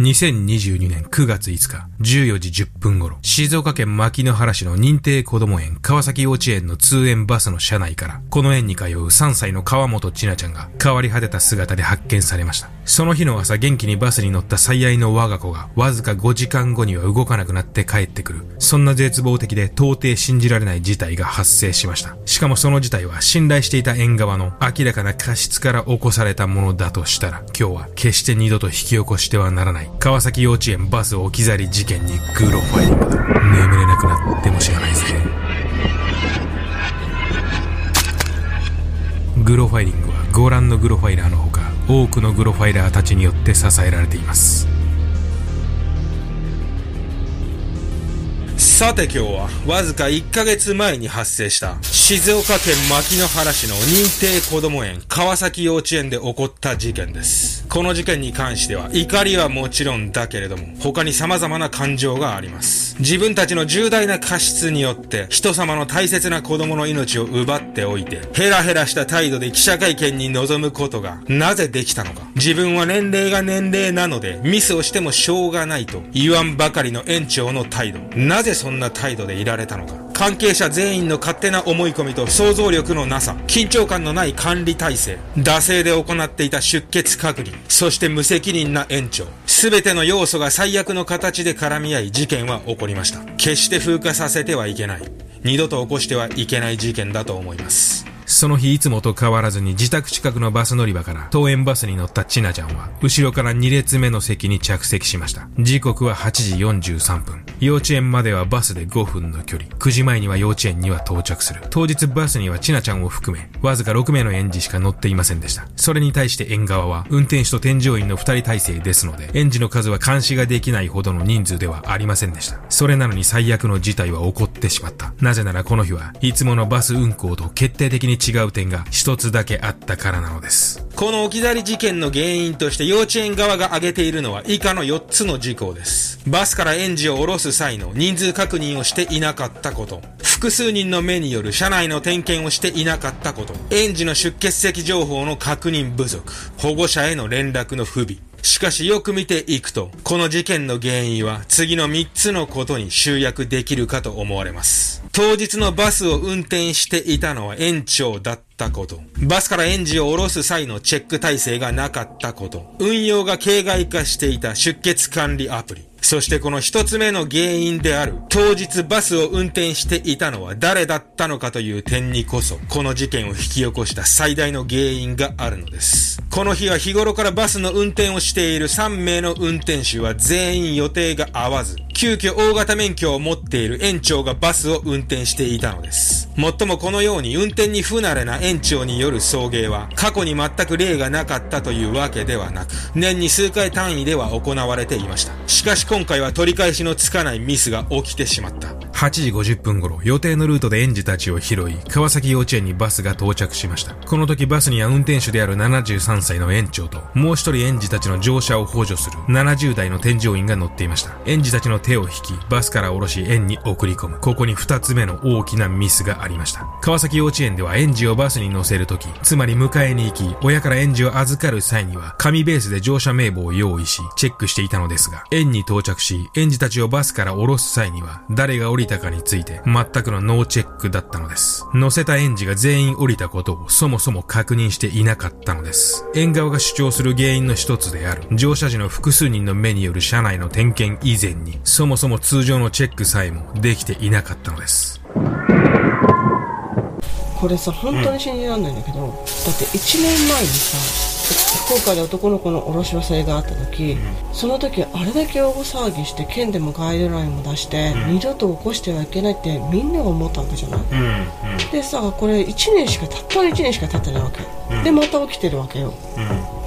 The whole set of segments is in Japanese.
2022年9月5日、14時10分頃、静岡県牧之原市の認定こども園川崎幼稚園の通園バスの車内から、この園に通う3歳の川本千奈ちゃんが変わり果てた姿で発見されました。その日の朝元気にバスに乗った最愛の我が子が、わずか5時間後には動かなくなって帰ってくる。そんな絶望的で到底信じられない事態が発生しました。しかもその事態は信頼していた園側の明らかな過失から起こされたものだとしたら、今日は決して二度と引き起こしてはならない。川崎幼稚園バス置き去り事件にグロファイリングだ眠れなくなっても知らないぜグロファイリングはご覧のグロファイラーのほか多くのグロファイラーたちによって支えられています。さて今日はわずか1ヶ月前に発生した静岡県牧之原市の認定こども園川崎幼稚園で起こった事件です。この事件に関しては怒りはもちろんだけれども他に様々な感情があります。自分たちの重大な過失によって人様の大切な子供の命を奪っておいてヘラヘラした態度で記者会見に臨むことがなぜできたのか。自分は年齢が年齢なのでミスをしてもしょうがないと言わんばかりの園長の態度。なぜそんな態度でいられたのか。関係者全員の勝手な思い込みと想像力のなさ、緊張感のない管理体制、惰性で行っていた出血確認、そして無責任な延長。全ての要素が最悪の形で絡み合い事件は起こりました。決して風化させてはいけない。二度と起こしてはいけない事件だと思います。その日いつもと変わらずに自宅近くのバス乗り場から登園バスに乗ったちなちゃんは後ろから2列目の席に着席しました。時刻は8時43分。幼稚園まではバスで5分の距離。9時前には幼稚園には到着する。当日バスにはちなちゃんを含めわずか6名の園児しか乗っていませんでした。それに対して園側は運転手と添乗員の2人体制ですので園児の数は監視ができないほどの人数ではありませんでした。それなのに最悪の事態は起こってしまった。なぜならこの日はいつものバス運行と決定的に違う点が一つだけあったからなのです。この置き去り事件の原因として幼稚園側が挙げているのは以下の4つの事項です。バスから園児を降ろす際の人数確認をしていなかったこと。複数人の目による車内の点検をしていなかったこと。園児の出欠席情報の確認不足。保護者への連絡の不備。しかしよく見ていくと、この事件の原因は次の3つのことに集約できるかと思われます。当日のバスを運転していたのは園長だったこと。バスから園児を降ろす際のチェック体制がなかったこと。運用が形骸化していた出欠管理アプリ。そしてこの一つ目の原因である、当日バスを運転していたのは誰だったのかという点にこそ、この事件を引き起こした最大の原因があるのです。この日は日頃からバスの運転をしている3名の運転手は全員予定が合わず、急遽大型免許を持っている園長がバスを運転していたのです。もっともこのように運転に不慣れな園長による送迎は過去に全く例がなかったというわけではなく、年に数回単位では行われていました。しかし今回は取り返しのつかないミスが起きてしまった。8時50分頃、予定のルートで園児たちを拾い、川崎幼稚園にバスが到着しました。この時バスには運転手である73歳の園長と、もう一人園児たちの乗車を補助する70代の添乗員が乗っていました。園児たちの手を引き、バスから降ろし園に送り込む。ここに2つ目の大きなミスがありました。川崎幼稚園では園児をバスに乗せる時、つまり迎えに行き、親から園児を預かる際には、紙ベースで乗車名簿を用意し、チェックしていたのですが、園に到着し、園児たちをバスから降ろす際には、誰が降りたかについて全くのノーチェックだったのです。乗せた園児が全員降りたことをそもそも確認していなかったのです。園側が主張する原因の一つである乗車時の複数人の目による車内の点検以前にそもそも通常のチェックさえもできていなかったのです。これさ本当に信じられないんだけど、うん、だって1年前にさ福岡で男の子の降ろし忘れがあった時、うん、その時あれだけ大騒ぎして県でもガイドラインも出して、うん、二度と起こしてはいけないってみんなが思ったわけじゃない、うんうん、でさこれ1年しかたったの1年しか経ってないわけ、でまた起きてるわけよ、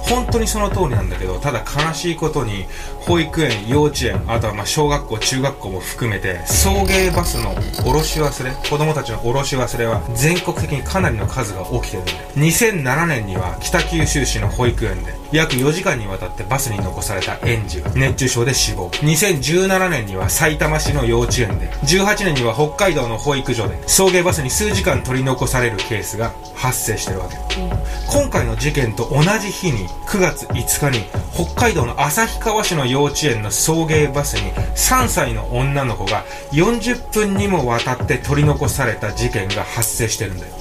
本当にその通りなんだけどただ悲しいことに保育園幼稚園あとはまあ小学校中学校も含めて送迎バスの降ろし忘れ子供たちの降ろし忘れは全国的にかなりの数が起きてるんで2007年には北九州市の保育園で約4時間にわたってバスに残された園児が熱中症で死亡。2017年には埼玉市の幼稚園で18年には北海道の保育所で送迎バスに数時間取り残されるケースが発生してるわけ、うん、今回の事件と同じ日に9月5日に北海道の旭川市の幼稚園の送迎バスに3歳の女の子が40分にもわたって取り残された事件が発生してるんだよ。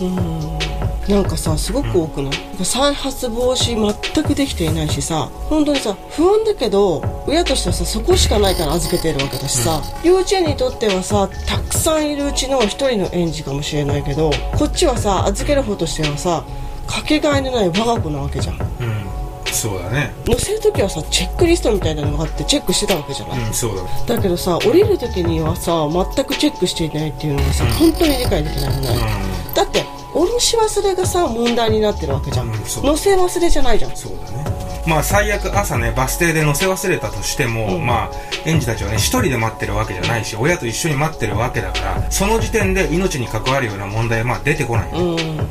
なんかさすごく多くない、なんか再発防止全くできていないしさ本当にさ不安だけど親としてはさそこしかないから預けてるわけだしさ、幼稚園にとってはさたくさんいるうちの一人の園児かもしれないけどこっちはさ預ける方としてはさかけがえのない我が子なわけじゃんうんそうだね。乗せる時はさチェックリストみたいなのがあってチェックしてたわけじゃない、うんそうだね。だけどさ降りる時にはさ全くチェックしていないっていうのがさ、本当に理解できないよね、うだって降ろし忘れがさ問題になってるわけじゃん、乗せ忘れじゃないじゃん。そうだねまあ最悪朝ねバス停で乗せ忘れたとしても、まあ園児たちはね一人で待ってるわけじゃないし親と一緒に待ってるわけだからその時点で命に関わるような問題はまあ出てこないよね、うん。で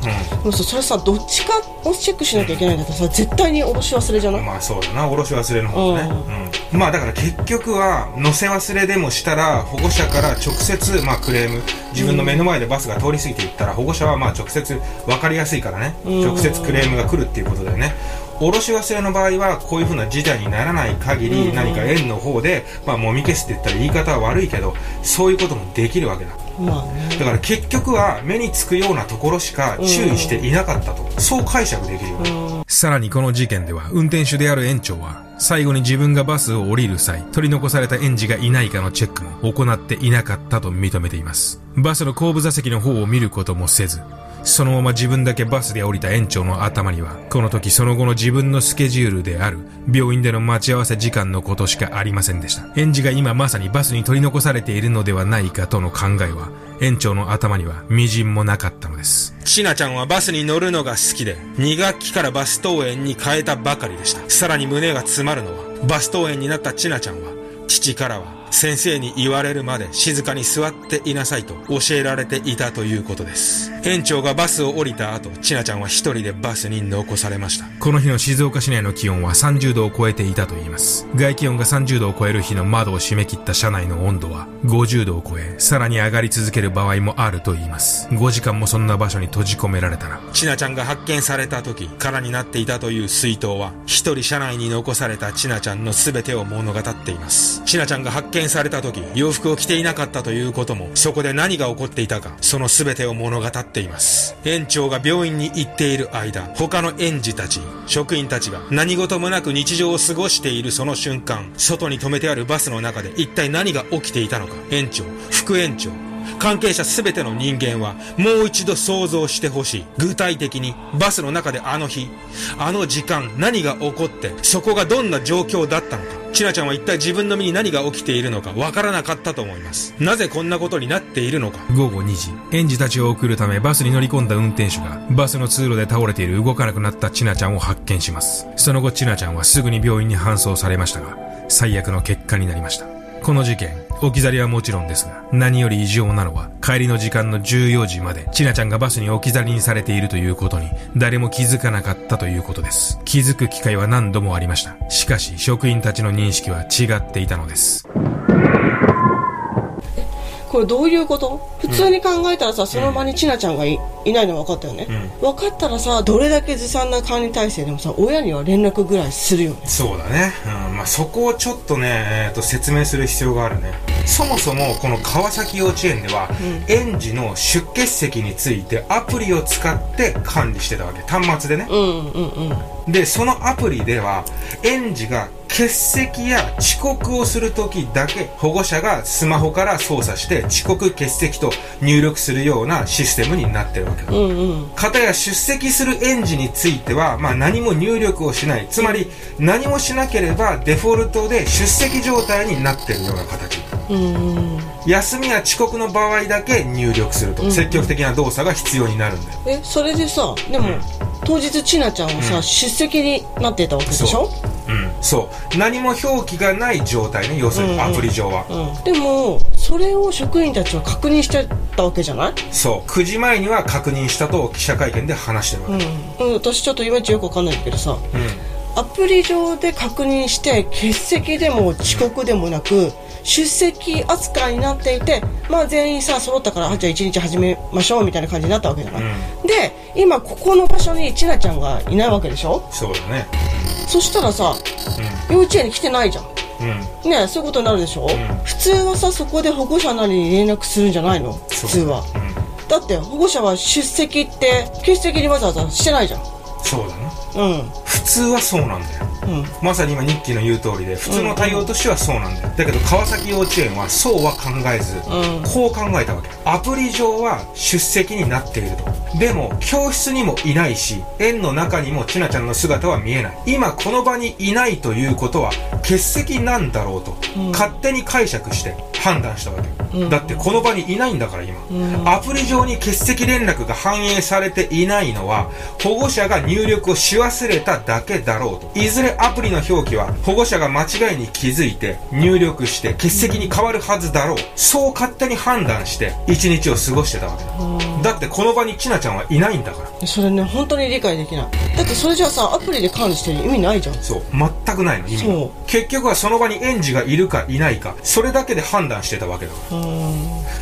もさそれさどっちかをチェックしなきゃいけないんだったらさ絶対に降ろし忘れじゃない、まあそうだな、おろし忘れの方だね。うん。まあだから結局は、乗せ忘れでもしたら、保護者から直接、まあクレーム、自分の目の前でバスが通り過ぎていったら、保護者はまあ直接分かりやすいからね、直接クレームが来るっていうことだよね。おろし忘れの場合は、こういうふうな事態にならない限り、何か園の方で、まあもみ消すって言ったら言い方は悪いけど、そういうこともできるわけだ。まあねだから結局は目につくようなところしか注意していなかったと。そう解釈できるよね。さらにこの事件では、運転手である園長は、最後に自分がバスを降りる際、取り残された園児がいないかのチェックも行っていなかったと認めています。バスの後部座席の方を見ることもせず、そのまま自分だけバスで降りた園長の頭には、この時その後の自分のスケジュールである、病院での待ち合わせ時間のことしかありませんでした。園児が今まさにバスに取り残されているのではないかとの考えは、園長の頭には微塵もなかったのです。ちなちゃんはバスに乗るのが好きで、2学期からバス登園に変えたばかりでした。さらに胸が詰まるのは、バス登園になった千奈ちゃんは、父からは、先生に言われるまで静かに座っていなさいと教えられていたということです。園長がバスを降りた後、ちなちゃんは一人でバスに残されました。この日の静岡市内の気温は30度を超えていたといいます。外気温が30度を超える日の窓を閉め切った車内の温度は50度を超え、さらに上がり続ける場合もあるといいます。5時間もそんな場所に閉じ込められたら、ちなちゃんが発見された時、空になっていたという水筒は、一人車内に残されたちなちゃんの全てを物語っています。ちなちゃんが発見された時、洋服を着ていなかったということも、そこで何が起こっていたか、その全てを物語っています。園長が病院に行っている間、他の園児たち、職員たちが何事もなく日常を過ごしているその瞬間、外に止めてあるバスの中で一体何が起きていたのか、園長、副園長、関係者すべての人間はもう一度想像してほしい。具体的にバスの中であの日、あの時間何が起こって、そこがどんな状況だったのか。ちなちゃんは一体自分の身に何が起きているのかわからなかったと思います。なぜこんなことになっているのか。午後2時、園児たちを送るためバスに乗り込んだ運転手が、バスの通路で倒れている動かなくなったちなちゃんを発見します。その後ちなちゃんはすぐに病院に搬送されましたが、最悪の結果になりました。この事件、置き去りはもちろんですが、何より異常なのは、帰りの時間の14時まで、ちなちゃんがバスに置き去りにされているということに、誰も気づかなかったということです。気づく機会は何度もありました。しかし、職員たちの認識は違っていたのです。これどういうこと？普通に考えたらさ、その場にちなちゃんがいいないの分かったよね、分かったらさどれだけずさんな管理体制でもさ親には連絡ぐらいするよねそうだね。うん、まあ、そこをちょっとね、えーと、説明する必要があるね。そもそも、この川崎幼稚園では、園児の出欠席についてアプリを使って管理してたわけ。端末でね。うんうんうんで、そのアプリでは、園児が欠席や遅刻をするときだけ、保護者がスマホから操作して遅刻欠席と入力するようなシステムになってるわけだ。うんうん。方や出席する園児については、まあ、何も入力をしない。つまり何もしなければデフォルトで出席状態になっているような形。うん休みや遅刻の場合だけ入力すると、積極的な動作が必要になるんだよ。えそれでさでも、当日ちなちゃんはさ、出席になってたわけでしょ？う。んそう。何も表記がない状態ね要するにアプリ上は、うん、でもそれを職員たちは確認してたわけじゃない？そう。9時前には確認したと記者会見で話してるわけ、うん、うん、私ちょっといまいちよくわかんないんだけどさアプリ上で確認して欠席でも遅刻でもなく出席扱いになっていて、まあ、全員さ揃ったからじゃあ1日始めましょうみたいな感じになったわけじゃない、うん、で今ここの場所にちなちゃんがいないわけでしょ？そうだねそしたらさ、うん、幼稚園に来てないじゃん。うん、ねそういうことになるでしょ、うん、普通はさそこで保護者なりに連絡するんじゃないの？普通は、うん、だって保護者は出席って欠席にわざわざしてないじゃん。そうだね。うん。普通はそうなんだよまさに今日記の言う通りで普通の対応としてはそうなんだよ。だけど川崎幼稚園はそうは考えず、こう考えたわけ。アプリ上は出席になっていると。でも教室にもいないし園の中にもちなちゃんの姿は見えない。今この場にいないということは欠席なんだろうと、勝手に解釈して判断したわけ、うん、だってこの場にいないんだから今、うん、アプリ上に欠席連絡が反映されていないのは保護者が入力をし忘れただけだろうといずれアプリの表記は保護者が間違いに気づいて入力して欠席に変わるはずだろう。そう勝手に判断して1日を過ごしてたわけ、ってこの場にちなちゃんはいないんだから。それね本当に理解できない。だってそれじゃあさアプリで管理してる意味ないじゃん。そう。全くないの意味結局はその場に園児がいるかいないか。それだけで判断断してたわけだ。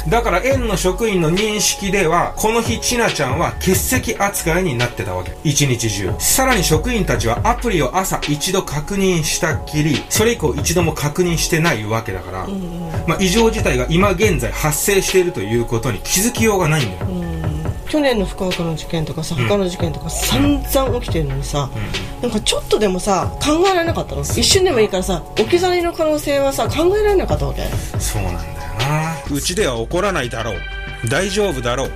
だから園の職員の認識ではこの日ちなちゃんは欠席扱いになってたわけ。一日中。さらに職員たちはアプリを朝一度確認したっきりそれ以降一度も確認してないわけだから、まあ、異常事態が今現在発生しているということに気づきようがないんだよ、去年の福岡の事件とかさ他の事件とか散々起きてるのにさ、うん、なんかちょっとでもさ考えられなかったの？一瞬でもいいからさ置き去りの可能性はさ考えられなかったわけ？そうなんだよな。うちでは起こらないだろう。大丈夫だろう。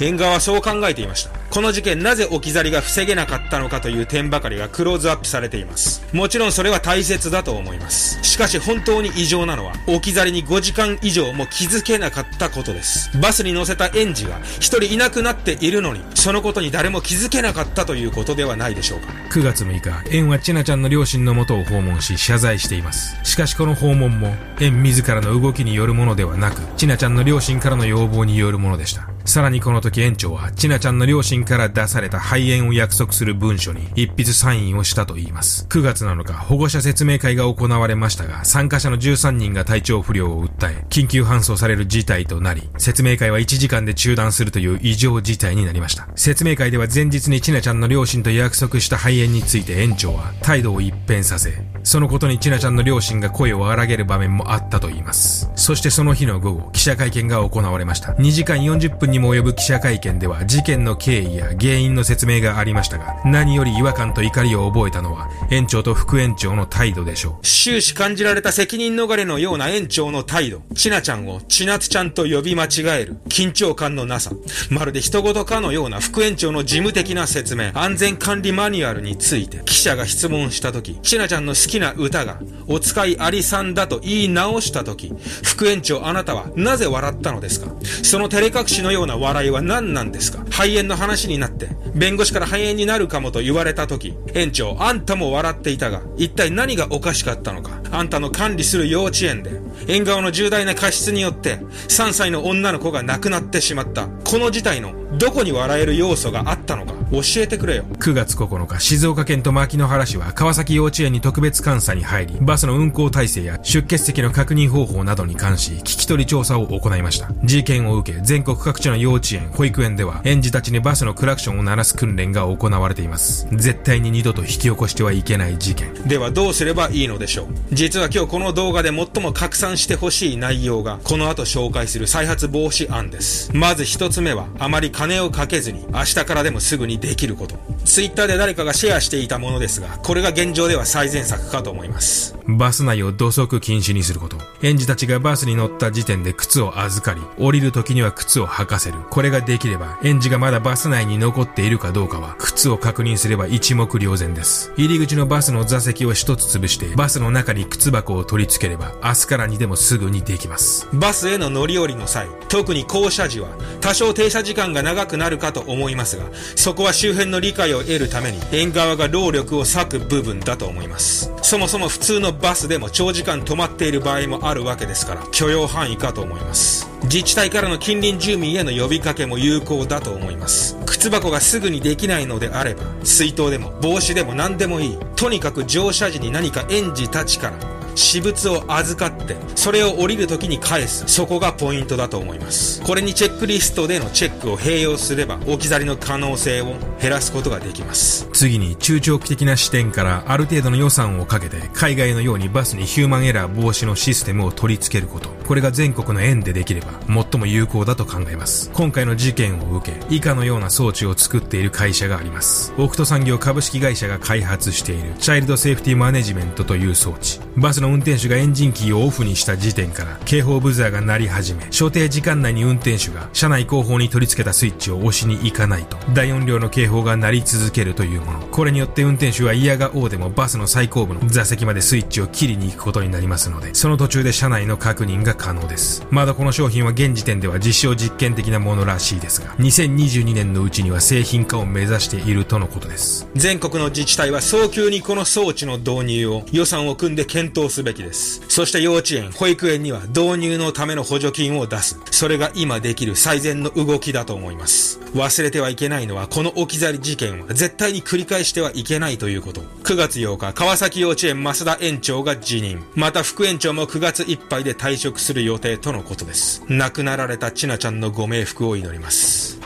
縁側はそう考えていましたこの事件なぜ置き去りが防げなかったのかという点ばかりがクローズアップされています。もちろんそれは大切だと思います。しかし本当に異常なのは、置き去りに5時間以上も気づけなかったことです。バスに乗せた園児が1人いなくなっているのに、そのことに誰も気づけなかったということではないでしょうか。9月6日、園はちなちゃんの両親のもとを訪問し謝罪しています。しかしこの訪問も、園自らの動きによるものではなく、ちなちゃんの両親からの要望によるものでした。さらにこの時園長は、ちなちゃんの両親から出された肺炎を約束する文書に一筆サインをしたといいます。9月7日、保護者説明会が行われましたが、参加者の13人が体調不良を訴え、緊急搬送される事態となり、説明会は1時間で中断するという異常事態になりました。説明会では前日にちなちゃんの両親と約束した肺炎について園長は態度を一変させ、そのことにちなちゃんの両親が声を荒げる場面もあったといいます。そしてその日の午後、記者会見が行われました。2時間40分ににも及ぶ記者会見では事件の経緯や原因の説明がありましたが、何より違和感と怒りを覚えたのは、園長と副園長の態度でしょう。終始感じられた責任逃れのような園長の態度。ちなちゃんをちなつちゃんと呼び間違える。緊張感のなさ。まるで人事かのような副園長の事務的な説明。安全管理マニュアルについて、記者が質問したとき、ちなちゃんの好きな歌が、お使いありさんだと言い直したとき、副園長あなたはなぜ笑ったのですか？その照れ隠しのよような笑いは何なんですか？肺炎の話になって、弁護士から肺炎になるかもと言われた時、園長、あんたも笑っていたが、一体何がおかしかったのか？あんたの管理する幼稚園で、縁側の重大な過失によって、3歳の女の子が亡くなってしまった。この事態のどこに笑える要素があったのか？教えてくれよ。9月9日、静岡県と牧之原市は川崎幼稚園に特別監査に入り、バスの運行体制や出欠席の確認方法などに関し、聞き取り調査を行いました。事件を受け、全国各地の幼稚園、保育園では、園児たちにバスのクラクションを鳴らす訓練が行われています。絶対に二度と引き起こしてはいけない事件。ではどうすればいいのでしょう実は今日この動画で最も拡散してほしい内容が、この後紹介する再発防止案です。まず一つ目は、あまり金をかけずに、明日からでもすぐにできること。ツイッターで誰かがシェアしていたものですが、これが現状では最善策かと思います。バス内を土足禁止にすること。園児たちがバスに乗った時点で靴を預かり、降りる時には靴を履かせる。これができれば、園児がまだバス内に残っているかどうかは、靴を確認すれば一目瞭然です。入り口のバスの座席を一つ潰して、バスの中に靴箱を取り付ければ、明日からにでもすぐにできます。バスへの乗り降りの際、特に降車時は、多少停車時間が長くなるかと思いますが、そこはは周辺の理解をを得るために園側が労力を割く部分だと思います。そもそも普通のバスでも長時間止まっている場合もあるわけですから許容範囲かと思います。自治体からの近隣住民への呼びかけも有効だと思います。靴箱がすぐにできないのであれば水筒でも帽子でも何でもいい。とにかく乗車時に何か園児たちから私物を預かって、それを降りる時に返す。そこがポイントだと思います。これにチェックリストでのチェックを併用すれば、置き去りの可能性を減らすことができます。次に、中長期的な視点からある程度の予算をかけて、海外のようにバスにヒューマンエラー防止のシステムを取り付けること。これが全国の園でできれば、最も有効だと考えます。今回の事件を受け、以下のような装置を作っている会社があります。オクト産業株式会社が開発している、チャイルドセーフティマネジメントという装置。バスの運転手がエンジンキーをオフにした時点から警報ブザーが鳴り始め所定時間内に運転手が車内後方に取り付けたスイッチを押しに行かないと大音量の警報が鳴り続けるというもの。これによって運転手は嫌が王でもバスの最後部の座席までスイッチを切りに行くことになりますのでその途中で車内の確認が可能です。まだこの商品は現時点では実証実験的なものらしいですが2022年のうちには製品化を目指しているとのことです。全国の自治体は早急にこの装置の導入を予算を組んで検討すすべきですそして幼稚園、保育園には導入のための補助金を出す。それが今できる最善の動きだと思います。忘れてはいけないのは、この置き去り事件は絶対に繰り返してはいけないということ。9月8日、川崎幼稚園増田園長が辞任。また副園長も9月いっぱいで退職する予定とのことです。亡くなられたちなちゃんのご冥福を祈ります。